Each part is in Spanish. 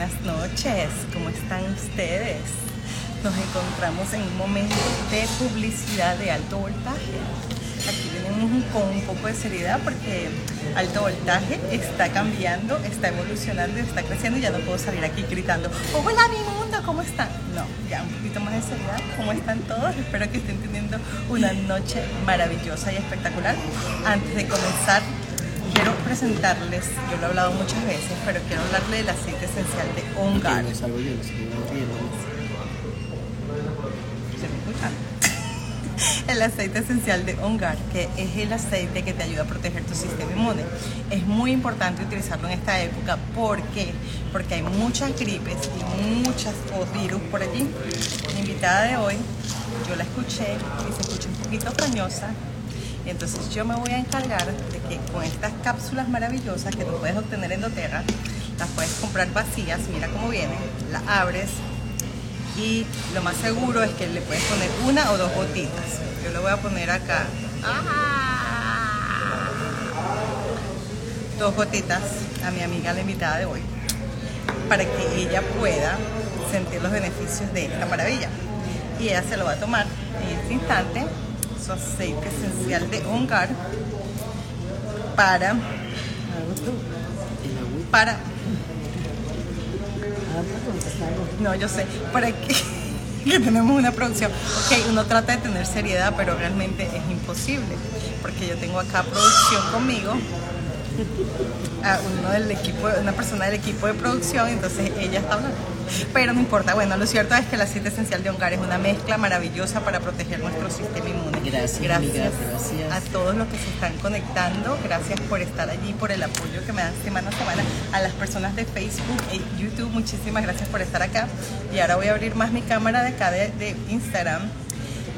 Buenas noches, ¿cómo están ustedes? Nos encontramos en un momento de publicidad de alto voltaje. Aquí venimos con un poco de seriedad porque alto voltaje está cambiando, está evolucionando, está creciendo y ya no puedo salir aquí gritando, hola mi mundo, ¿cómo están? No, ya un poquito más de seriedad, ¿cómo están todos? Espero que estén teniendo una noche maravillosa y espectacular. Antes de comenzar, quiero presentarles, yo lo he hablado muchas veces, pero quiero hablarle del aceite esencial de Ongar. No yo, no. ¿Se me escucha? El aceite esencial de Ongar, que es el aceite que te ayuda a proteger tu sistema inmune. Es muy importante utilizarlo en esta época. ¿Por qué? Porque hay muchas gripes y muchos virus por allí. Mi invitada de hoy, yo la escuché y se escucha un poquito frañosa. Entonces yo me voy a encargar de que con estas cápsulas maravillosas que tú puedes obtener en doTERRA, las puedes comprar vacías, mira cómo vienen, las abres, y lo más seguro es que le puedes poner una o dos gotitas. Yo le voy a poner acá dos gotitas a mi amiga la invitada de hoy para que ella pueda sentir los beneficios de esta maravilla. Y ella se lo va a tomar en este instante, aceite esencial de Ongar para para no, yo sé, para que, que tenemos una producción. Ok, uno trata de tener seriedad, pero realmente es imposible, porque yo tengo acá producción conmigo, a uno del equipo, una persona del equipo de producción, entonces ella está hablando. Pero no importa, bueno, lo cierto es que el aceite esencial de Ongar es una mezcla maravillosa para proteger nuestro sistema inmune. Gracias, gracias, gracias. a todos los que se están conectando, gracias por estar allí, por el apoyo que me dan semana a semana, a las personas de Facebook y YouTube, muchísimas gracias por estar acá. Y ahora voy a abrir más mi cámara de acá de, de Instagram.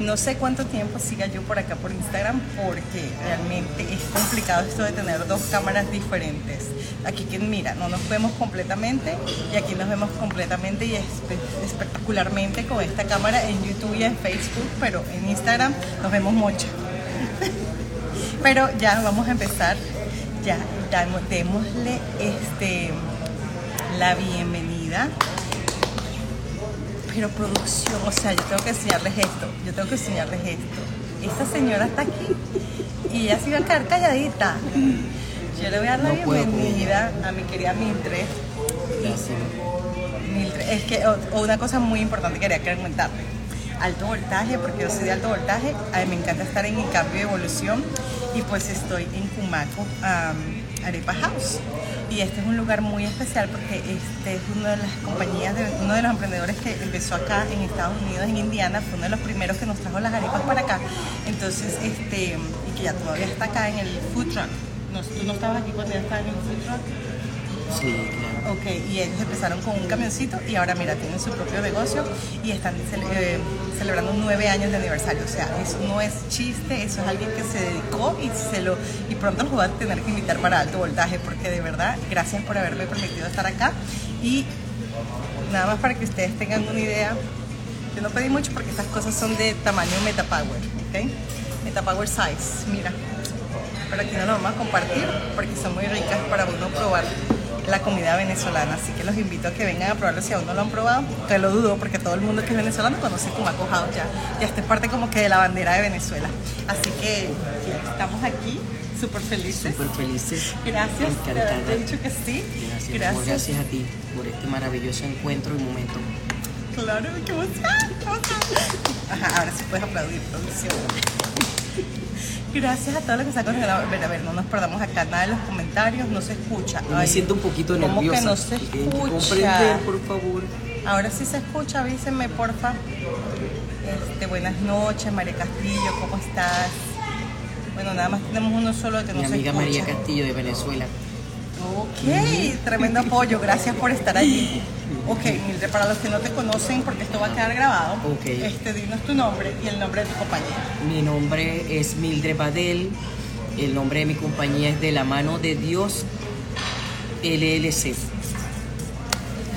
No sé cuánto tiempo siga yo por acá por Instagram porque realmente es complicado esto de tener dos cámaras diferentes. Aquí quien mira, no nos vemos completamente y aquí nos vemos completamente y espe espectacularmente con esta cámara en YouTube y en Facebook, pero en Instagram nos vemos mucho. pero ya vamos a empezar, ya démosle este, la bienvenida pero producción, o sea, yo tengo que enseñarles esto, yo tengo que enseñarles esto. Esta señora está aquí y ella se iba a quedar calladita. Yo le voy a dar la No bienvenida a mi querida Mildred. Mildred, es que o- una cosa muy importante que quería comentarle. Alto voltaje, porque yo soy de alto voltaje, a mí me encanta estar en el cambio de evolución y pues estoy en Cumaco, am, Arepa House. Y este es un lugar muy especial porque este es una de las compañías, de, uno de los emprendedores que empezó acá en Estados Unidos, en Indiana, fue uno de los primeros que nos trajo las arepas para acá. Entonces, este, y que ya todavía está acá en el food truck. No, ¿Tú no estabas aquí cuando ya estaba en el food truck? Sí. Ok, y ellos empezaron con un camioncito y ahora mira, tienen su propio negocio y están eh, celebrando nueve años de aniversario. O sea, eso no es chiste, eso es alguien que se dedicó y se lo y pronto los voy a tener que invitar para alto voltaje porque de verdad, gracias por haberme permitido estar acá y nada más para que ustedes tengan una idea. Yo no pedí mucho porque estas cosas son de tamaño Metapower, ¿ok? Metapower size, mira. Pero aquí no lo vamos a compartir porque son muy ricas para uno probar la comida venezolana. Así que los invito a que vengan a probarlo si aún no lo han probado. Que lo dudo porque todo el mundo que es venezolano conoce Cumaco House ya. Ya esta es parte como que de la bandera de Venezuela. Así que estamos aquí, súper felices. Súper felices. Gracias Encantada. haberte dicho que sí. Gracias, amor, gracias a ti por este maravilloso encuentro y momento. Claro, qué emoción. Ajá, ahora sí puedes aplaudir, producción. Gracias a todos los que están conectados. A ver, a ver, no nos perdamos acá nada de los comentarios, no se escucha. Me Ay, siento un poquito ¿cómo nerviosa. que no se escucha? comprender, por favor. Ahora sí se escucha, avísenme, porfa. Este, buenas noches, María Castillo, ¿cómo estás? Bueno, nada más tenemos uno solo que no Mi se amiga escucha. María Castillo de Venezuela. Ok, tremendo apoyo, gracias por estar allí. Ok, Mildred, para los que no te conocen, porque esto va a quedar grabado, Ok. este, dinos tu nombre y el nombre de tu compañía. Mi nombre es Mildred Badel. El nombre de mi compañía es De la mano de Dios LLC.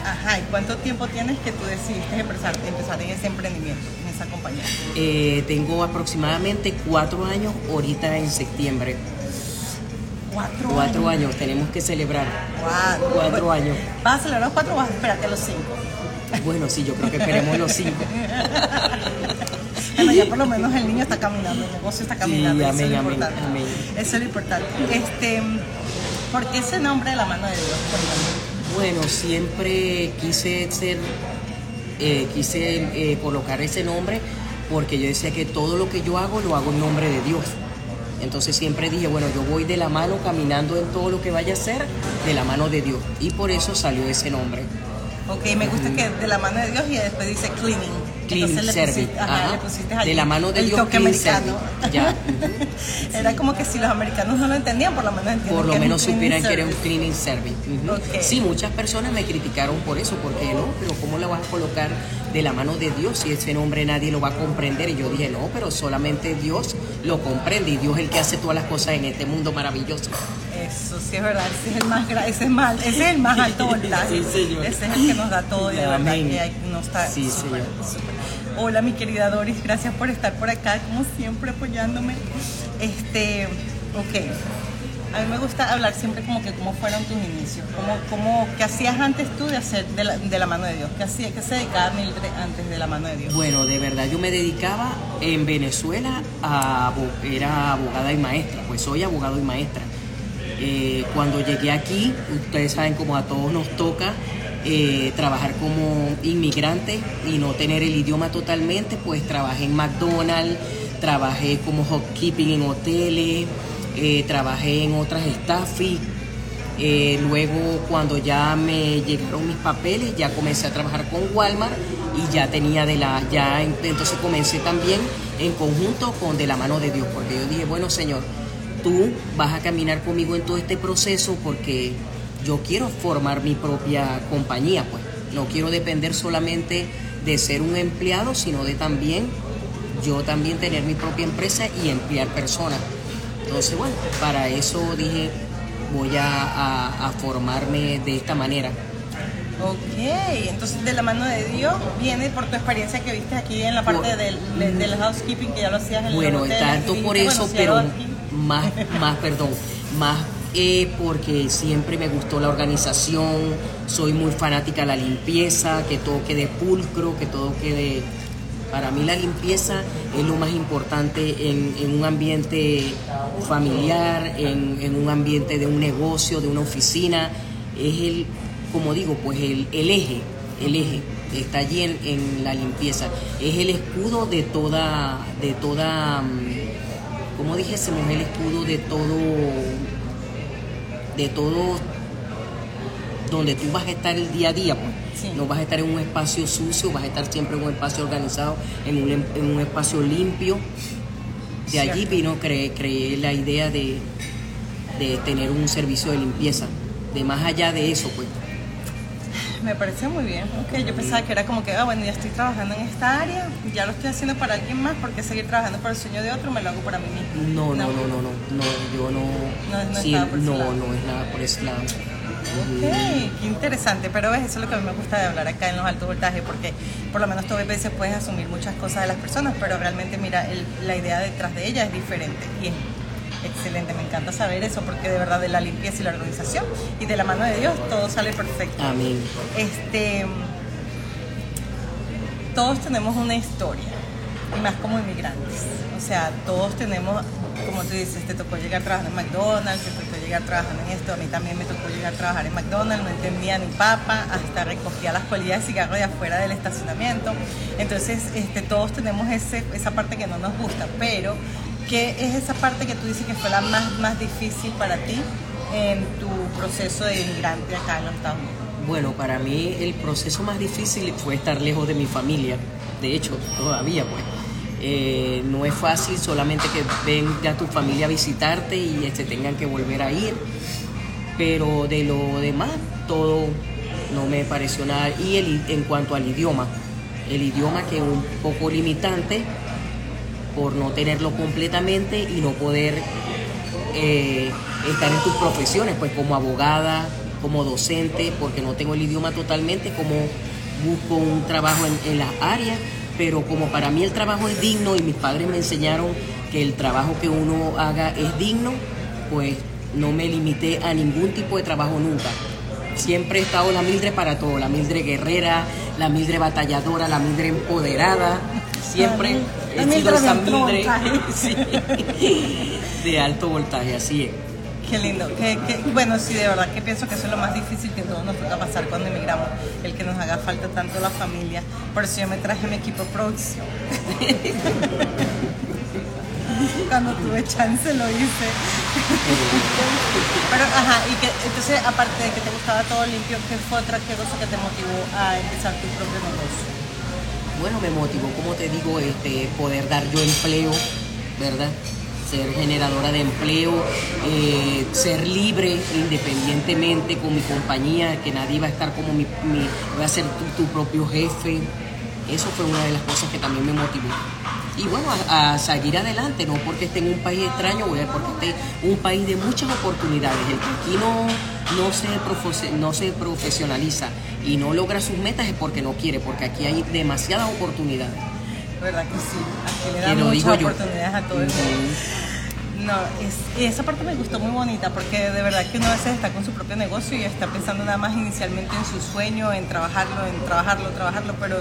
Ajá, ¿y cuánto tiempo tienes que tú decidiste empezar, empezar en ese emprendimiento, en esa compañía? Eh, tengo aproximadamente cuatro años ahorita en septiembre. Cuatro, Cuatro años. años, tenemos que celebrar. Wow. Cuatro años. ¿Vas a celebrar los cuatro o vas a esperarte los cinco? Bueno, sí, yo creo que esperemos los cinco. Bueno, ya por lo menos el niño está caminando, el negocio está caminando. eso es amén, lo amén, importante. amén. Eso es lo importante. Este, ¿Por qué ese nombre de la mano de Dios? Bueno, siempre quise ser, eh, quise eh, colocar ese nombre porque yo decía que todo lo que yo hago lo hago en nombre de Dios. Entonces siempre dije, bueno, yo voy de la mano caminando en todo lo que vaya a hacer, de la mano de Dios. Y por eso salió ese nombre. Ok, me gusta que de la mano de Dios y después dice cleaning. Clean Entonces le Service. pusiste, ajá, Ajá. le pusiste De la mano de el Dios, toque americano. Service. Ya. Era como que si los americanos no lo entendían, por lo menos entienden Por lo que menos supieran que era un cleaning service. Sí, muchas personas me criticaron por eso, porque no, pero ¿cómo la vas a colocar de la mano de Dios si ese nombre nadie lo va a comprender? Y yo dije, no, pero solamente Dios lo comprende y Dios es el que hace todas las cosas en este mundo maravilloso. Eso sí es verdad, ese es el más ese es más, ese es el más alto voltaje. Sí, señor. Ese es el que nos da todo y de verdad que hay- no está Sí, súper, señor. súper. Hola mi querida Doris, gracias por estar por acá, como siempre apoyándome. Este, ok. A mí me gusta hablar siempre como que cómo fueron tus inicios, cómo, cómo, qué hacías antes tú de hacer de la, mano de Dios, qué hacía, qué se dedicaba Mildred antes de la mano de Dios. Bueno, de verdad, yo me dedicaba en Venezuela a era abogada y maestra, pues soy abogado y maestra. Eh, cuando llegué aquí, ustedes saben como a todos nos toca eh, trabajar como inmigrante y no tener el idioma totalmente, pues trabajé en McDonald's, trabajé como housekeeping en hoteles, eh, trabajé en otras staffing. Eh, luego, cuando ya me llegaron mis papeles, ya comencé a trabajar con Walmart y ya tenía de la, ya en- entonces comencé también en conjunto con de la mano de Dios, porque yo dije, bueno Señor, tú vas a caminar conmigo en todo este proceso porque yo quiero formar mi propia compañía, pues no quiero depender solamente de ser un empleado, sino de también yo también tener mi propia empresa y emplear personas. Entonces, bueno, para eso dije, voy a, a- a formarme de esta manera. Ok, entonces de la mano de Dios viene por tu experiencia que viste aquí en la parte Por- del, de- del housekeeping que ya lo hacías en Bueno, los hoteles, tanto por eso, bueno, si pero más, más, perdón, más eh, porque siempre me gustó la organización, soy muy fanática de la limpieza, que todo quede pulcro, que todo quede... Para mí la limpieza es lo más importante en, un ambiente familiar, en, un ambiente de un negocio, de una oficina. Es el, como digo, pues el, eje, el eje está allí en, la limpieza. Es el escudo de toda, de toda, mm, como dijésemos, el escudo de todo, de todo donde tú vas a estar el día a día, pues. Sí. No vas a estar en un espacio sucio, vas a estar siempre en un espacio organizado, en un, en un espacio limpio. De allí vino, creé, creé la idea de, de tener un servicio de limpieza. De más allá de eso, pues. Me parece muy bien. Ok, yo pensaba que era como que, ah, bueno, ya estoy trabajando en esta área, ya lo estoy haciendo para alguien más, porque seguir trabajando por el sueño de otro me lo hago para mí mismo. No, no, no, no, no, no, yo no. No, no sí, por ese no, lado. no es nada por ese lado. Qué interesante, pero ves, eso es lo que a mí me gusta de hablar acá en los altos voltajes, porque por lo menos tú a veces puedes asumir muchas cosas de las personas, pero realmente mira, el- la idea detrás de ella es diferente y es excelente, me encanta saber eso, porque de verdad de la limpieza y la organización y de la mano de Dios todo sale perfecto. Amén. Este, todos tenemos una historia, y más como inmigrantes. O sea, todos tenemos, como tú dices, te tocó llegar trabajando en McDonald's, te tocó llegar trabajando en esto, a mí también me tocó llegar a trabajar en McDonald's, no entendía ni papa, hasta recogía las colillas de cigarro de afuera del estacionamiento. Entonces, este, todos tenemos ese, esa parte que no nos gusta, pero ¿qué es esa parte que tú dices que fue la más, más difícil para ti en tu proceso de inmigrante acá en los Estados Unidos? Bueno, para mí el proceso más difícil fue estar lejos de mi familia. De hecho, todavía pues. Eh, no es fácil solamente que venga tu familia a visitarte y este, tengan que volver a ir. Pero de lo demás, todo no me pareció nada. Y el, en cuanto al idioma, el idioma que es un poco limitante por no tenerlo completamente y no poder eh, estar en tus profesiones, pues como abogada, como docente, porque no tengo el idioma totalmente, como busco un trabajo en, en las áreas, pero como para mí el trabajo es digno y mis padres me enseñaron que el trabajo que uno haga es digno, pues no me limité a ningún tipo de trabajo nunca. Siempre he estado la Mildred para todo, la Mildred guerrera, la Mildred batalladora, la Mildred empoderada. Siempre De alto voltaje. sí, de alto voltaje, así es. Qué lindo. Qué- qué- bueno, sí, de verdad que pienso que eso es lo más difícil que todos nos toca pasar cuando emigramos, el que nos haga falta tanto la familia. Por eso yo me traje mi equipo de producción. cuando tuve chance lo hice. Pero, ajá, y que entonces, aparte de que te gustaba todo limpio, ¿qué fue otra qué cosa que te motivó a empezar tu propio negocio? Bueno, me motivó, como te digo, este, poder dar yo empleo, ¿verdad? Ser generadora de empleo, eh, ser libre independientemente con mi compañía, que nadie va a estar como mi, mi voy a ser tu, tu propio jefe. Eso fue una de las cosas que también me motivó. Y bueno, a, a seguir adelante, no porque esté en un país extraño, voy a porque esté en un país de muchas oportunidades. El que aquí no, no, se profese- no se profesionaliza y no logra sus metas es porque no quiere, porque aquí hay demasiadas oportunidades. ¿Verdad que sí? Aquí le dan lo muchas digo yo. oportunidades a todo el mundo. No, es, esa parte me gustó muy bonita porque de verdad que uno a veces está con su propio negocio y está pensando nada más inicialmente en su sueño, en trabajarlo, en trabajarlo, trabajarlo, pero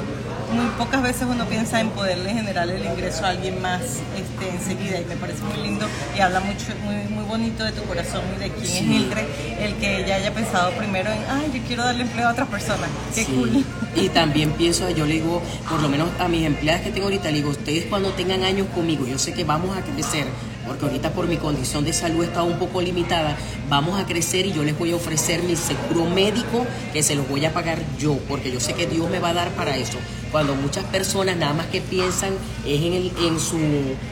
muy pocas veces uno piensa en poderle generar el ingreso a alguien más este, enseguida y me parece muy lindo y habla mucho, muy, muy bonito de tu corazón y de quién es Sí. Mildred, el que ella haya pensado primero en, ay, yo quiero darle empleo a otras personas, qué Sí. cool. Y también pienso, yo le digo, por lo menos a mis empleadas que tengo ahorita, le digo, ustedes cuando tengan años conmigo, yo sé que vamos a crecer, porque ahorita por mi condición de salud está un poco limitada, vamos a crecer y yo les voy a ofrecer mi seguro médico que se los voy a pagar yo, porque yo sé que Dios me va a dar para eso. Cuando muchas personas nada más que piensan es en, el, en, su,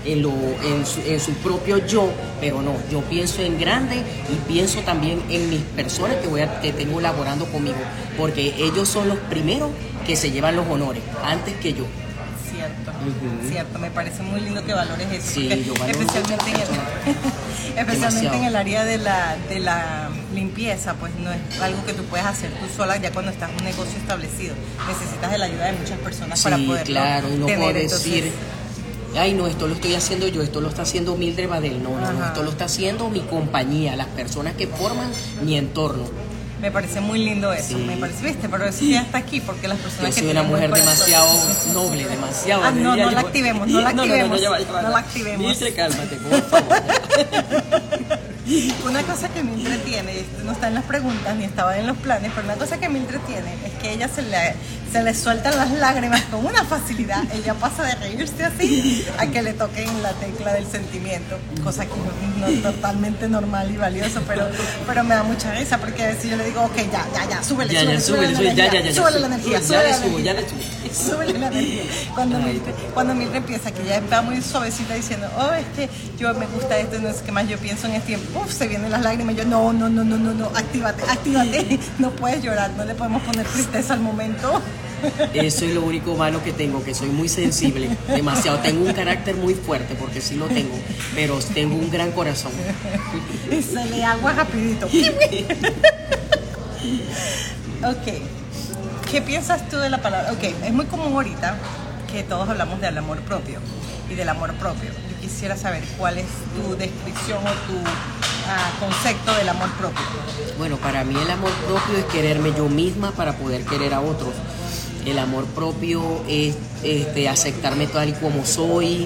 en, lo, en, su, en su propio yo, pero no, yo pienso en grande y pienso también en mis personas que, voy a, que tengo laborando conmigo, porque ellos son los primeros que se llevan los honores, antes que yo. Cierto, me parece muy lindo que valores eso. Sí, porque yo valoro especialmente, en el, especialmente Demasiado. en el área de la, de la limpieza, pues no es algo que tú puedes hacer tú sola ya cuando estás en un negocio establecido. Necesitas de la ayuda de muchas personas para poder claro, y no tener. puedo Entonces, decir, ay no, esto lo estoy haciendo yo, esto lo está haciendo Mildred Badel, no, no, no, esto lo está haciendo mi compañía, las personas que forman mi entorno. Me parece muy lindo eso, Sí. me parece, viste, pero eso ya está aquí porque las Yo personas que soy una tienen buen mujer demasiado noble, demasiado. Ah, no, no la yo. activemos, no la activemos, no la activemos. Mildred, cálmate, por favor. Una cosa que Mildred tiene, y esto no está en las preguntas ni estaba en los planes, pero una cosa que Mildred tiene es que ella se le, se le sueltan las lágrimas con una facilidad. Ella pasa de reírse así a que le toquen la tecla del sentimiento, cosa que no es totalmente normal y valioso, pero, pero me da mucha risa porque veces yo le digo, ok, ya, ya, ya, súbele, Ya, súbele, ya, súbele, súbele, ya, energía, ya, ya, súbele la energía, súbele le la ya energía. le subo. Súbele la energía. Cuando Ay. Mildred, cuando empieza, que ya va muy suavecita diciendo, oh, es que yo me gusta esto, no sé qué más, yo pienso en este tiempo, uf, se vienen las lágrimas, yo, no, no, no, no, no, no, actívate, actívate, no puedes llorar, no le podemos poner tristeza al momento. Eso es lo único malo que tengo, que soy muy sensible, demasiado. Tengo un carácter muy fuerte, porque sí lo tengo, pero tengo un gran corazón. Y se le agua rapidito. ok, ¿qué piensas tú de la palabra? Ok, es muy común ahorita que todos hablamos del amor propio y del amor propio. Yo quisiera saber cuál es tu descripción o tu ah, concepto del amor propio. Bueno, para mí el amor propio es quererme yo misma para poder querer a otros. El amor propio es este, aceptarme tal y como soy,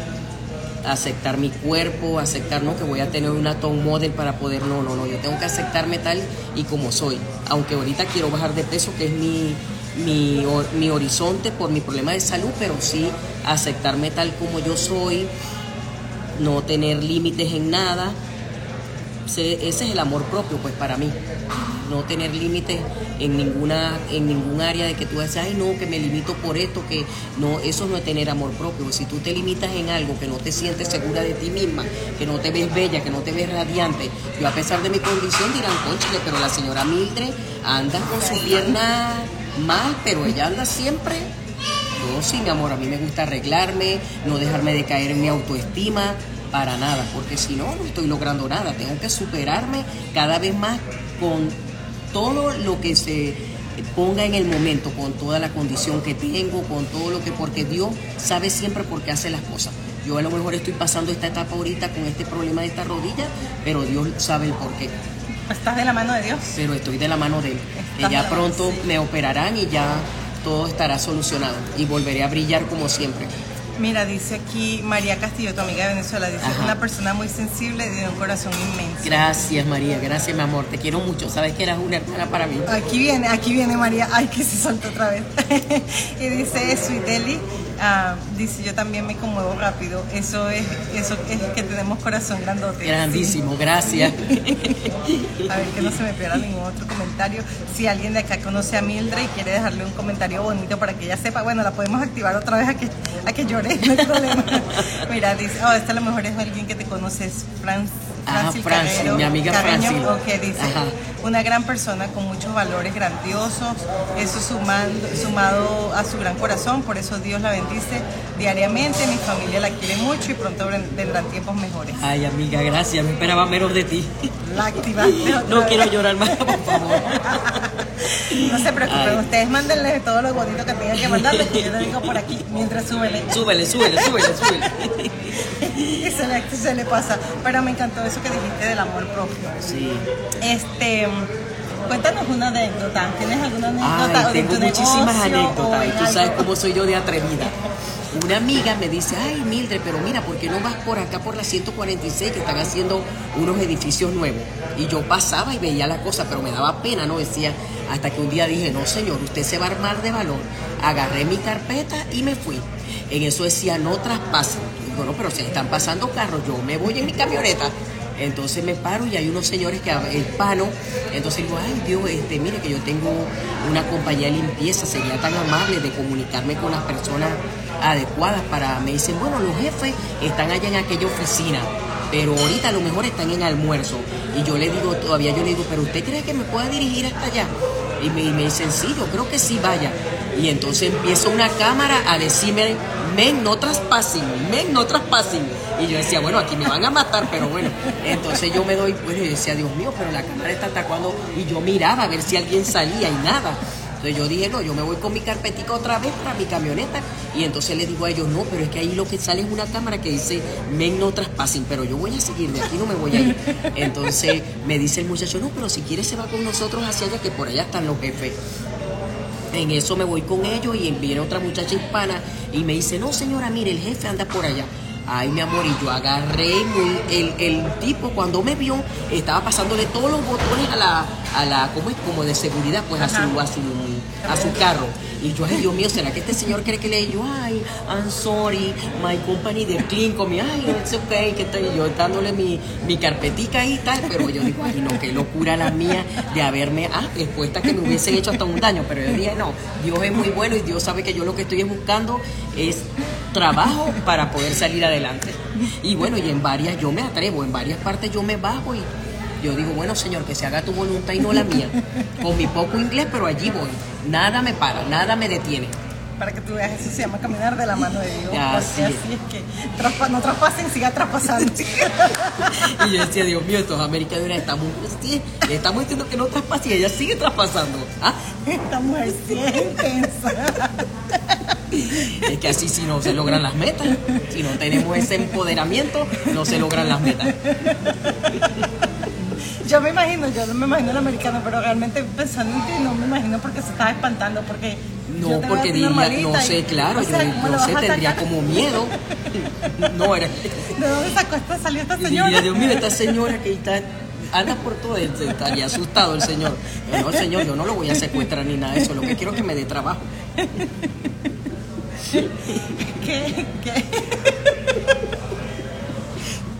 aceptar mi cuerpo, aceptar no que voy a tener una top model para poder, no, no, no, yo tengo que aceptarme tal y como soy. Aunque ahorita quiero bajar de peso, que es mi, mi, hor- mi horizonte por mi problema de salud, pero sí aceptarme tal como yo soy, no tener límites en nada. Se- ese es el amor propio, pues para mí. No tener límites en ninguna, en ningún área de que tú dices, ay no, que me limito por esto, que no, eso no es tener amor propio. Si tú te limitas en algo que no te sientes segura de ti misma, que no te ves bella, que no te ves radiante, yo a pesar de mi condición dirán, conchale, pero la señora Mildred anda con su pierna mal, pero ella anda siempre yo sí, mi amor, a mí me gusta arreglarme, no dejarme de caer en mi autoestima, para nada, porque si no, no estoy logrando nada. Tengo que superarme cada vez más con todo lo que se ponga en el momento con toda la condición que tengo, con todo lo que, porque Dios sabe siempre por qué hace las cosas. Yo a lo mejor estoy pasando esta etapa ahorita con este problema de esta rodilla, pero Dios sabe el por qué. Estás de la mano de Dios. Pero estoy de la mano de Él. Estás ya pronto sí. me operarán y ya todo estará solucionado y volveré a brillar como siempre. Mira, dice aquí María Castillo, tu amiga de Venezuela, dice, Ajá. una persona muy sensible y de un corazón inmenso. Gracias María, gracias mi amor, te quiero mucho, sabes que eras una hermana para mí. Aquí viene, aquí viene María. Ay, que se soltó otra vez. y dice Suiteli, ah, dice yo también me conmuevo rápido. Eso es, eso es que tenemos corazón grandote. Grandísimo, gracias. A ver que no se me pierda ningún otro comentario. Si alguien de acá conoce a Mildred y quiere dejarle un comentario bonito para que ella sepa, bueno, la podemos activar otra vez a que, a que llore, no hay problema. Mira, dice, oh, esta a lo mejor es alguien que te conoces, Franz. Ah, Francis Francis, Carrero, mi amiga Carreño, Francis. ok, dice, Ajá. una gran persona con muchos valores grandiosos, eso sumando, sumado a su gran corazón, por eso Dios la bendice diariamente, mi familia la quiere mucho y pronto ven- vendrán tiempos mejores. Ay amiga, gracias, me esperaba menos de ti. La activaste No quiero llorar más, por favor. No se preocupen, Ay. ustedes mándenle todo lo bonito que tengan que mandarle, que yo le digo por aquí, mientras súbele. Súbele, súbele, súbele, súbele. Y se le, se le pasa. Pero me encantó eso que dijiste del amor propio. Sí. Este, cuéntanos una anécdota. ¿Tienes alguna anécdota? Ay, o de tengo tu muchísimas negocio, anécdotas y tú sabes cómo soy yo de atrevida. Una amiga me dice, ay Mildred, pero mira, ¿por qué no vas por acá por la 146 que están haciendo unos edificios nuevos? Y yo pasaba y veía la cosa, pero me daba pena, ¿no? Decía, hasta que un día dije, no señor, usted se va a armar de valor. Agarré mi carpeta y me fui. En eso decía, no traspasen. Digo, no, pero se están pasando carros, yo me voy en mi camioneta. Entonces me paro y hay unos señores que el pano. Entonces digo, ay Dios, este, mire que yo tengo una compañía de limpieza, sería tan amable de comunicarme con las personas adecuadas para. Me dicen, bueno, los jefes están allá en aquella oficina, pero ahorita a lo mejor están en almuerzo. Y yo le digo, todavía yo le digo, pero usted cree que me pueda dirigir hasta allá? Y me, dicen, sí, yo creo que sí, vaya. Y entonces empieza una cámara a decirme, men, no traspasen, men, no traspasen. Y yo decía, bueno, aquí me van a matar, pero bueno. Entonces yo me doy, bueno, y decía, Dios mío, pero la cámara está atacando. Y yo miraba a ver si alguien salía y nada. Entonces yo dije, no, yo me voy con mi carpetica otra vez para mi camioneta. Y entonces le digo a ellos, no, pero es que ahí lo que sale es una cámara que dice, men, no traspasen, pero yo voy a seguir, de aquí no me voy a ir. Entonces me dice el muchacho, no, pero si quiere se va con nosotros hacia allá, que por allá están los jefes. En eso me voy con ellos y viene otra muchacha hispana y me dice, no señora, mire, el jefe anda por allá. Ay, mi amor, y yo agarré muy, el, el tipo cuando me vio, estaba pasándole todos los botones a la, a la, ¿cómo es? Como de seguridad, pues a su, a su, a su carro. Y yo, ay, Dios mío, ¿será que este señor cree que le yo, ay, I'm sorry, my company de clean conmigo, ay, it's okay, que estoy yo dándole mi, mi carpetica ahí y tal, pero yo digo, ay, no, qué locura la mía de haberme, ah, expuesta que me hubiesen hecho hasta un daño, pero yo dije, no, Dios es muy bueno y Dios sabe que yo lo que estoy buscando es trabajo para poder salir adelante. Y bueno, y en varias yo me atrevo, en varias partes yo me bajo y yo digo, bueno, Señor, que se haga tu voluntad y no la mía. Con mi poco inglés, pero allí voy. Nada me para, nada me detiene. Para que tú veas, eso se llama caminar de la mano de Dios. Así es. así es que traspa- no traspasen, siga traspasando. Y yo decía, Dios mío, estos americanos estamos, le estamos diciendo que no traspase y ella sigue traspasando. ¿Ah? Esta mujer sí es intensa. Es que así si no se logran las metas, si no tenemos ese empoderamiento, no se logran las metas. Yo me imagino, yo no me imagino el americano, pero realmente pensando en ti no me imagino porque se estaba espantando, porque yo No, porque diría, no y- sé, claro, o sea, yo, ¿cómo yo vas sé, tendría como miedo. No, era. ¿De dónde sacó esta, salió esta señora? diría, Dios mío, esta señora que está, anda por todo, esto, estaría asustado el señor. Pero no, señor, yo no lo voy a secuestrar ni nada de eso, lo que quiero es que me dé trabajo. ¿Qué, qué,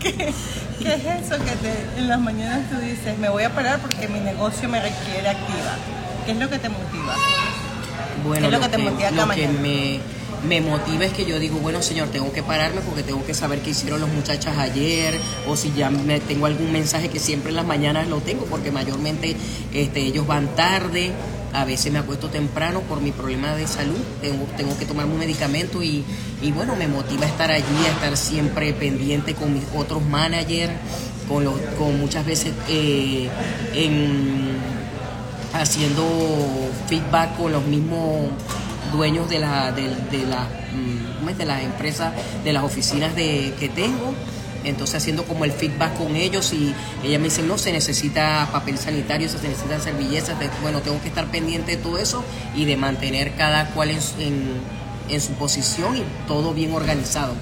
qué, qué es eso que te- en las mañanas tú dices, me voy a parar porque mi negocio me requiere activa? ¿Qué es lo que te motiva? Bueno, ¿Qué es lo que te motiva cada que me, me motiva es que yo digo, bueno, señor, tengo que pararme porque tengo que saber qué hicieron los muchachos ayer o si ya me, tengo algún mensaje que siempre en las mañanas lo tengo porque mayormente este, ellos van tarde. A veces me acuesto temprano por mi problema de salud, tengo, que tomarme un medicamento y, y bueno, me motiva a estar allí, a estar siempre pendiente con mis otros managers, con, los, con muchas veces eh, en haciendo feedback con los mismos dueños de la de, la mm, de las empresas de las oficinas de que tengo entonces haciendo como el feedback con ellos y ella me dice no se necesita papel sanitario se necesitan servilletas bueno tengo que estar pendiente de todo eso y de mantener cada cual en, en, en su posición y todo bien organizado.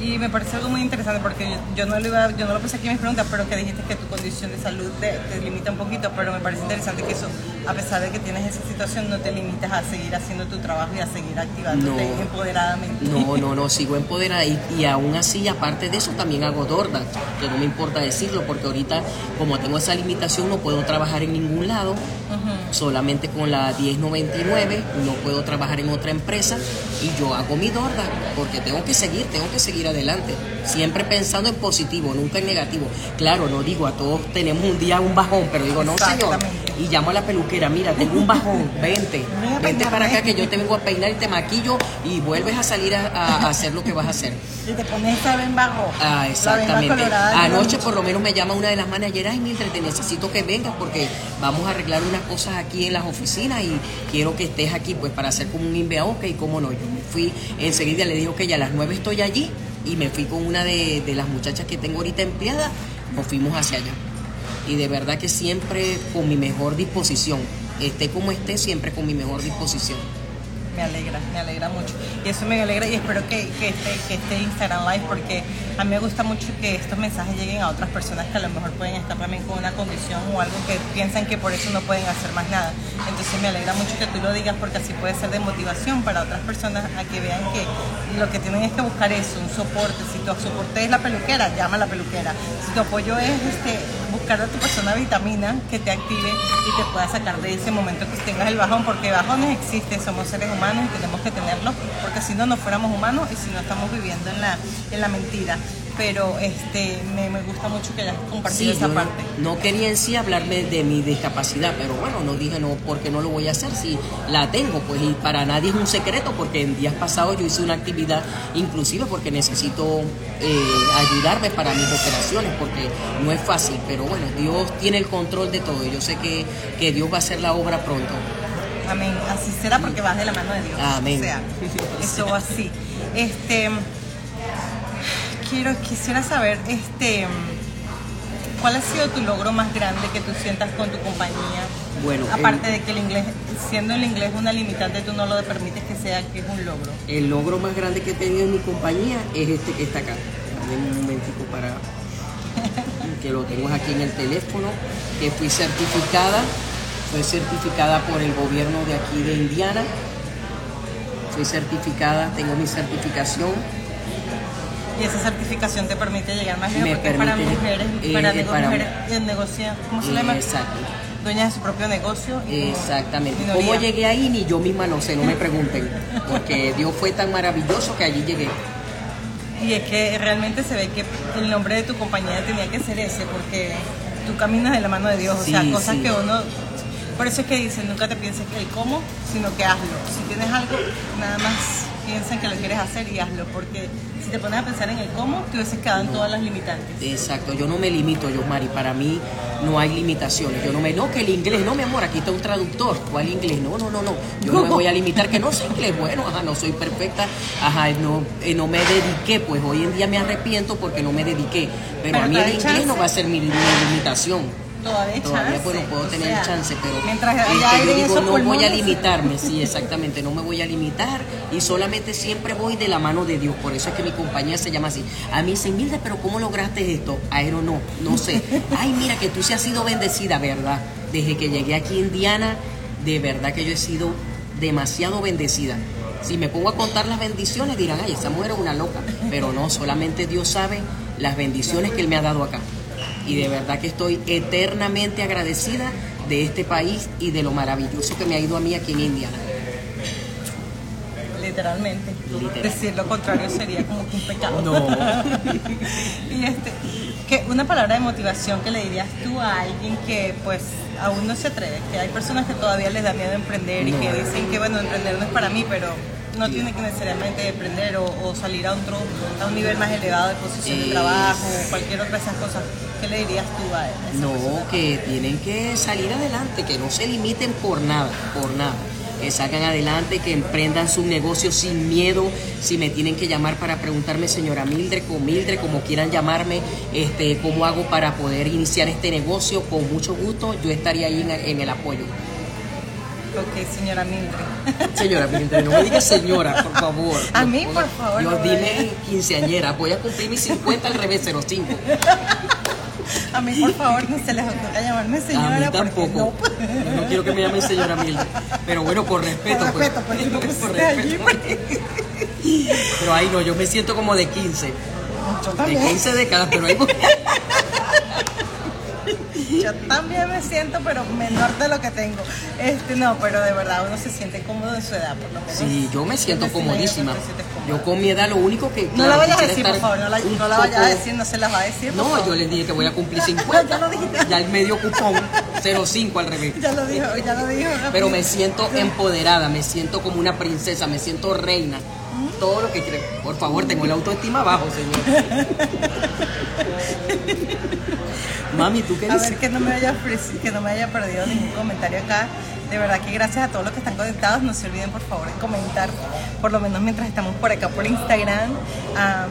Y me parece algo muy interesante porque yo, yo no lo iba, yo no lo pensé aquí en mis preguntas, pero que dijiste que tu condición de salud te limita un poquito, pero me parece interesante que eso, a pesar de que tienes esa situación, no te limitas a seguir haciendo tu trabajo y a seguir activándote No. empoderadamente. No, no, no, sigo empoderada y, y aún así, aparte de eso, también hago dorda, que no me importa decirlo, porque ahorita, como tengo esa limitación, no puedo trabajar en ningún lado, solamente con la 1099, no puedo trabajar en otra empresa y yo hago mi dorda, porque tengo que seguir, tengo que seguir adelante, siempre pensando en positivo, nunca en negativo. Claro, no digo, a todos tenemos un día un bajón, pero digo, no, señor. Y llamo a la peluquera, mira, tengo un bajón, vente, vente para acá que yo te vengo a peinar y te maquillo y vuelves a salir a, hacer lo que vas a hacer. Y te pones ven bajo. Ah, exactamente. Colorada. Anoche por lo menos me llama una de las managers, ay Mildred, te necesito que vengas porque vamos a arreglar unas cosas aquí en las oficinas y quiero que estés aquí pues para hacer como un invea, ok, cómo no. Yo me fui, enseguida le dijo que ya a las 9 estoy allí y me fui con una de, de las muchachas que tengo ahorita empleada, nos fuimos hacia allá. Y de verdad que siempre con mi mejor disposición, esté como esté, siempre con mi mejor disposición. Me alegra, me alegra mucho. Y eso me alegra y espero que, que, esté, que esté Instagram Live porque a mí me gusta mucho que estos mensajes lleguen a otras personas que a lo mejor pueden estar también con una condición o algo que piensan que por eso no pueden hacer más nada. Entonces me alegra mucho que tú lo digas porque así puede ser de motivación para otras personas a que vean que lo que tienen es que buscar eso, un soporte. Si tu soporte es la peluquera, llama a la peluquera. Si tu apoyo es este, buscar a tu persona vitamina que te active y te pueda sacar de ese momento que tengas el bajón, porque bajones existen, somos seres humanos y tenemos que tenerlos, porque si no, no fuéramos humanos y si no estamos viviendo en la, en la mentira. Pero este, me, me gusta mucho que hayas compartido Sí, esa yo parte. no quería en sí hablarme de mi discapacidad, pero bueno, no dije no, porque no lo voy a hacer si la tengo, pues y para nadie es un secreto, porque en días pasados yo hice una actividad inclusive porque necesito eh, ayudarme para mis operaciones, porque no es fácil, pero bueno, Dios tiene el control de todo, y yo sé que, que Dios va a hacer la obra pronto. Amén. Así será porque vas de la mano de Dios. Amén. O sea, eso así. Este, quiero, quisiera saber, este, ¿cuál ha sido tu logro más grande que tú sientas con tu compañía? Bueno, Aparte el- de que el inglés, siendo el inglés una limitante, tú no lo permites que sea que es un logro. El logro más grande que he tenido en mi compañía es este que está acá. Dame un momentico para que lo tengo aquí en el teléfono, que fui certificada, fue certificada por el gobierno de aquí de Indiana. Fui certificada, tengo mi certificación. Y esa certificación te permite llegar más lejos porque para mujeres, eh, para, eh, para- mujeres eh, negocia- ¿cómo se llama? Exacto, Dueñas de su propio negocio. y exactamente. minoría. ¿Cómo llegué ahí? Ni yo misma no sé, no me pregunten. Porque Dios fue tan maravilloso que allí llegué. Y es que realmente se ve que el nombre de tu compañía tenía que ser ese, porque tú caminas de la mano de Dios, o sea, cosas sí. que uno... Por eso es que dicen, nunca te pienses que el cómo, sino que hazlo. Si tienes algo, nada más piensa en que lo quieres hacer y hazlo, porque si te pones a pensar en el cómo, te hubieses quedado en todas las limitantes. Exacto, yo no me limito, yo Mari, para mí no hay limitaciones. Yo no me, no, que el inglés, no, mi amor, aquí está un traductor. ¿Cuál inglés? No, no, no, no. Yo no me voy a limitar, que no sé inglés, bueno, ajá, no soy perfecta, ajá, no, eh, no me dediqué, pues hoy en día me arrepiento porque no me dediqué. Pero, Pero a mí el inglés chance. no va a ser mi, mi limitación. Todavía hay Todavía, chance. bueno, puedo tener sea, chance, pero Mientras haya aire digo, no voy a limitarme, sí, exactamente, no me voy a limitar y solamente siempre voy de la mano de Dios, por eso es que mi compañía se llama así. A mí dicen, Mildred, pero ¿cómo lograste esto? Aero no, no sé. Ay, mira que tú se has sido bendecida, ¿verdad? Desde que llegué aquí a Indiana, de verdad que yo he sido demasiado bendecida. Si me pongo a contar las bendiciones, dirán, ay, esa mujer es una loca. Pero no, solamente Dios sabe las bendiciones que Él me ha dado acá. Y de verdad que estoy eternamente agradecida de este país y de lo maravilloso que me ha ido a mí aquí en Indiana. Literalmente. Literal. Decir lo contrario sería como que un pecado. No. y este, que una palabra de motivación que le dirías tú a alguien que pues aún no se atreve, que hay personas que todavía les da miedo emprender y que dicen que bueno, emprender no es para mí, pero no tiene que necesariamente emprender o, o salir a otro a un nivel más elevado de posición de trabajo o cualquier otra de esas cosas. ¿Qué le dirías tú a esa No, persona? que tienen que salir adelante, que no se limiten por nada, por nada. Que sacan adelante, que emprendan sus negocios sin miedo. Si me tienen que llamar para preguntarme, señora Mildred o Mildred, como quieran llamarme, este, cómo hago para poder iniciar este negocio, con mucho gusto, yo estaría ahí en, en el apoyo. Ok, señora Mildred. Señora Mildred, no me diga señora, por favor. A mí, por favor, Yo no me dime quinceañera, voy a cumplir mis 50 al revés, 05. A mí, por favor, no se les ocurra llamarme señora. a mí porque tampoco. no. Yo no quiero que me llamen señora Mildred. Pero bueno, por respeto. Por respeto, pues, no Por allí, respeto. Pero ahí no, yo me siento como de 15. Yo De también. 15 décadas, pero ahí. Yo también me siento, pero menor de lo que tengo. Este, no, pero de verdad uno se siente cómodo en su edad, por lo menos. Sí, yo me siento comodísima. Yo con mi edad lo único que... No la vayas a decir, por favor, no la, no la vayas a decir, no se las va a decir. No, favor. yo les dije que voy a cumplir 50. Ya lo dijiste. Ya el medio cupón, 05 al revés. Ya lo dijo, ya lo dijo. Pero me siento empoderada, me siento como una princesa, me siento reina. Todo lo que quiere. Por favor, tengo la autoestima abajo, señor. Mami, ¿tú qué A dices? ver que no me haya que no me haya perdido ningún comentario acá. De verdad que gracias a todos los que están conectados. No se olviden por favor de comentar, por lo menos mientras estamos por acá por Instagram. Am,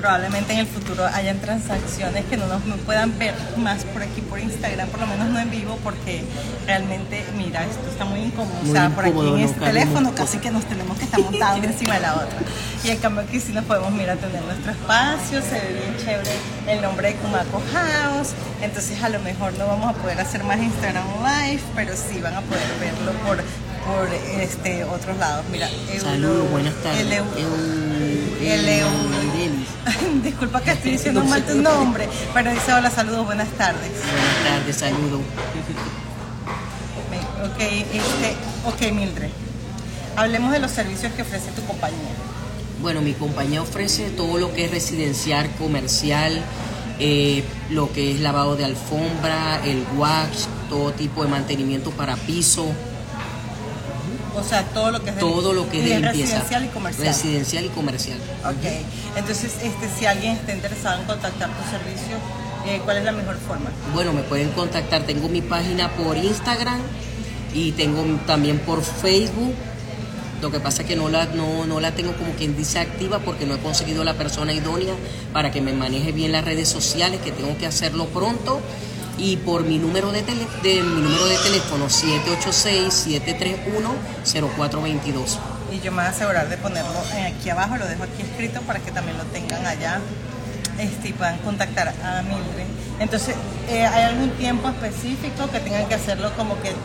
probablemente en el futuro hayan transacciones que no nos no puedan ver más por aquí por Instagram, por lo menos no en vivo, porque realmente, mira, esto está muy incómodo. Muy o sea, por aquí en este teléfono casi que nos tenemos que estar montados encima de la otra. Y en cambio aquí sí nos podemos, mira, tener nuestro espacio, se ve bien chévere el nombre de Kumaco House. Entonces a lo mejor no vamos a poder hacer más Instagram Live, pero sí van a poder verlo por, por este, otros lados. Mira, Saludos, buenas tardes. el Eu- Eu- el Eu- Eudelis. Disculpa que estoy diciendo mal tu nombre, pero dice hola, saludos, buenas tardes. Buenas tardes, saludos. Ok, este, ok, Mildred. Hablemos de los servicios que ofrece tu compañía. Bueno, mi compañía ofrece todo lo que es residencial, comercial, eh, lo que es lavado de alfombra, el wax, todo tipo de mantenimiento para piso, O sea, todo lo que es todo lo que es y de es limpieza. residencial y comercial. Residencial y comercial. Ok, entonces este, si alguien está interesado en contactar tu servicio, eh, ¿cuál es la mejor forma? Bueno, me pueden contactar. Tengo mi página por Instagram y tengo también por Facebook. Lo que pasa es que no la, no, no la tengo como quien dice activa porque no he conseguido la persona idónea para que me maneje bien las redes sociales, que tengo que hacerlo pronto. Y por mi número de, tele- de, mi número de teléfono 786-731-0422. Y yo me voy a asegurar de ponerlo aquí abajo, lo dejo aquí escrito para que también lo tengan allá este, y puedan contactar a Mildred. Entonces, eh, ¿hay algún tiempo específico que tengan que hacerlo como que, este,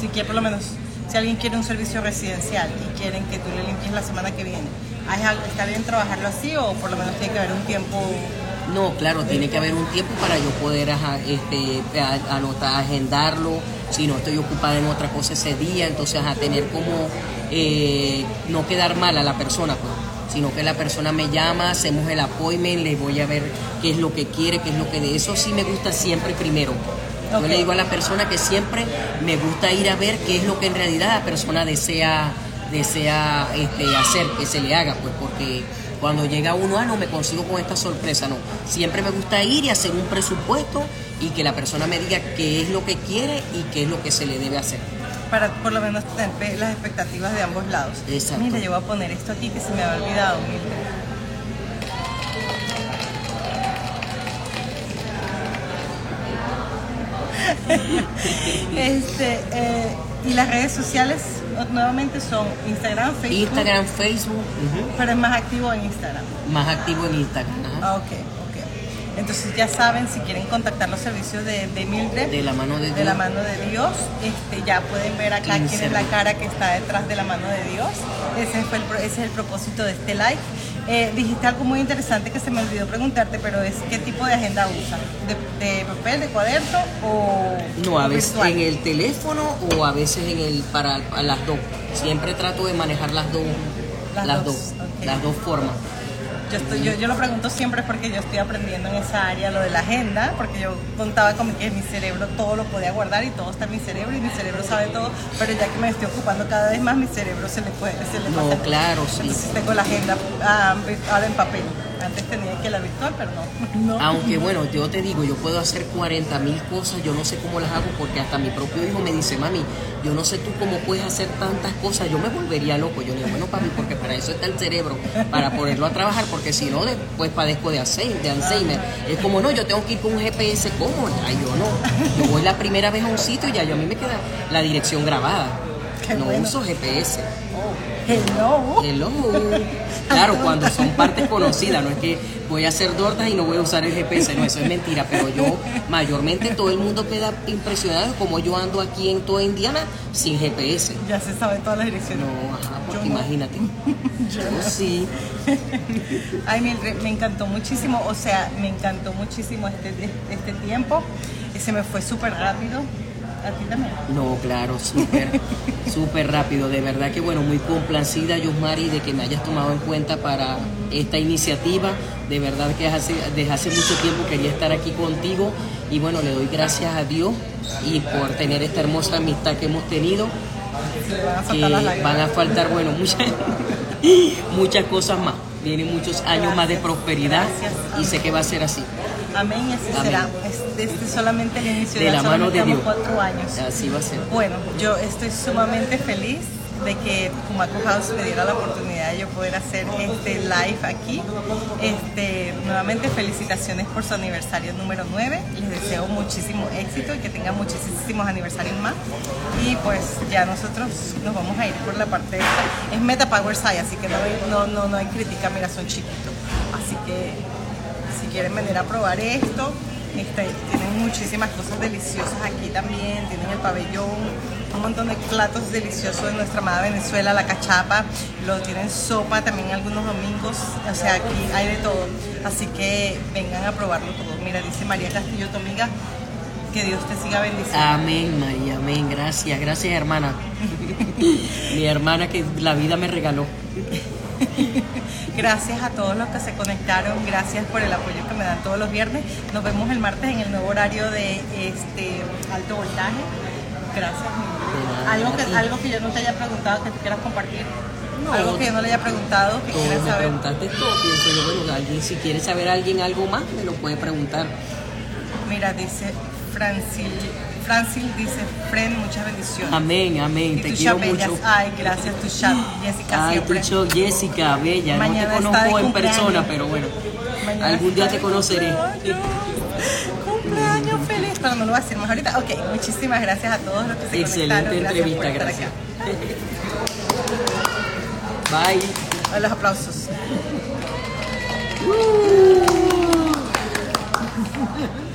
si quiere por lo menos, si alguien quiere un servicio residencial y quieren que tú le limpies la semana que viene, ¿hay algo- ¿está bien trabajarlo así o por lo menos tiene que haber un tiempo? No, claro, tiene que haber un tiempo para yo poder ajá, este, a- anotar, agendarlo. Si no estoy ocupada en otra cosa ese día, entonces a tener como eh, no quedar mal a la persona, pues, sino que la persona me llama, hacemos el appointment, le voy a ver qué es lo que quiere, qué es lo que de eso sí me gusta siempre primero. Ok. Yo le digo a la persona que siempre me gusta ir a ver qué es lo que en realidad la persona desea desea este, hacer, que se le haga, pues porque cuando llega uno, ah, no, me consigo con esta sorpresa, no. Siempre me gusta ir y hacer un presupuesto y que la persona me diga qué es lo que quiere y qué es lo que se le debe hacer. para por lo menos tener las expectativas de ambos lados. Exacto. Mira, yo voy a poner esto aquí que se me había olvidado, este, eh, y las redes sociales nuevamente son Instagram, Facebook, Instagram, Facebook, ujú, pero es más activo en Instagram. más activo en Instagram, ajá. Ah, ok, ok. Entonces ya saben, si quieren contactar los servicios de, de Mildred, de la mano de Dios. de la mano de Dios. Este, ya pueden ver acá quién es la cara que está detrás de la mano de Dios. Ese, fue el, ese es el propósito de este live. Eh, dijiste algo muy interesante que se me olvidó preguntarte, pero es qué tipo de agenda usa. ¿De, de papel, de cuaderno o No, a veces virtual? en el teléfono o a veces en el para, las dos. Siempre trato de manejar las dos, Las las, dos, las dos formas. Yo, estoy, yo, yo lo pregunto siempre porque yo estoy aprendiendo en esa área lo de la agenda, porque yo contaba con que mi cerebro todo lo podía guardar y todo está en mi cerebro y mi cerebro sabe todo, pero ya que me estoy ocupando cada vez más, mi cerebro se le puede, se le No, pasa. claro, sí. Entonces tengo la agenda ah, ahora en papel. Antes tenía que la virtual, pero no. no. Aunque bueno, yo te digo, yo puedo hacer 40 mil cosas, yo no sé cómo las hago porque hasta mi propio hijo me dice, mami, yo no sé tú cómo puedes hacer tantas cosas, yo me volvería loco. Yo le digo, bueno, papi, porque para eso está el cerebro, para ponerlo a trabajar, porque si no, después padezco de Alzheimer. De Alzheimer. Es como, no, yo tengo que ir con un GPS, ¿cómo? Ay, yo no. Yo voy la primera vez a un sitio y ya yo a mí me queda la dirección grabada. Qué no bueno. uso GPS. Hello. Hello. Claro, cuando son partes conocidas, no es que voy a hacer tortas y no voy a usar el GPS, no, eso es mentira, pero yo mayormente todo el mundo queda impresionado de cómo yo ando aquí en toda Indiana sin GPS. Ya se sabe todas las direcciones. No, ajá, porque Yo no. imagínate. Yo sí. Ay, Mildred, me encantó muchísimo, o sea, me encantó muchísimo este, este tiempo. Se me fue súper rápido. ¿A ti también? No, claro, súper, súper rápido. De verdad que, bueno, muy complacida, Yusmari, de que me hayas tomado en cuenta para esta iniciativa. De verdad que hace, desde hace mucho tiempo quería estar aquí contigo. Y bueno, le doy gracias a Dios y por tener esta hermosa amistad que hemos tenido. Van a Que van a faltar, bueno, muchas, muchas cosas más. Vienen muchos años más de prosperidad y sé que va a ser así. Amén, y así Amén. será. Este, este es solamente el inicio De la mano de Dios. cuatro años. Así va a ser. Bueno, yo estoy sumamente feliz de que Kumaku House me diera la oportunidad de yo poder hacer este live aquí. Este, nuevamente felicitaciones por su aniversario número 9. Les deseo muchísimo éxito y que tengan muchísimos aniversarios más. Y pues ya nosotros nos vamos a ir por la parte esta. Es Meta Power Sci, así que no hay, no, no, no hay crítica, mira, son chiquitos. Así que quieren venir a probar esto, este, tienen muchísimas cosas deliciosas aquí también, tienen el pabellón, un montón de platos deliciosos de nuestra amada Venezuela, la cachapa, lo tienen sopa también algunos domingos, o sea, aquí hay de todo, así que vengan a probarlo todo. Mira, dice María Castillo, tu amiga, que Dios te siga bendiciendo. Amén, María, amén. Gracias, gracias, hermana. Mi hermana que la vida me regaló. Gracias a todos los que se conectaron, gracias por el apoyo que me dan todos los viernes. Nos vemos el martes en el nuevo horario de este alto voltaje. Gracias. Algo que, algo que yo no te haya preguntado que tú quieras compartir. No. algo que yo no le haya preguntado que quieras saber. preguntaste todo, pienso yo, bueno, alguien, si quiere saber alguien algo más, me lo puede preguntar. Mira, dice Francil, Francil dice, Fren, muchas bendiciones. Amén, amén, Y te tu quiero bellas. mucho. Ay, gracias, tu chat, Jessica, Ay, siempre. Ticho, Jessica, bella, Mañana no te conozco en persona, pero bueno, Mañana algún día te conoceré. Cumpleaños, feliz. Pero no lo voy a decir más ahorita. Ok, muchísimas gracias a todos los que se Excelente conectaron. entrevista, por estar gracias. Bye. Los aplausos.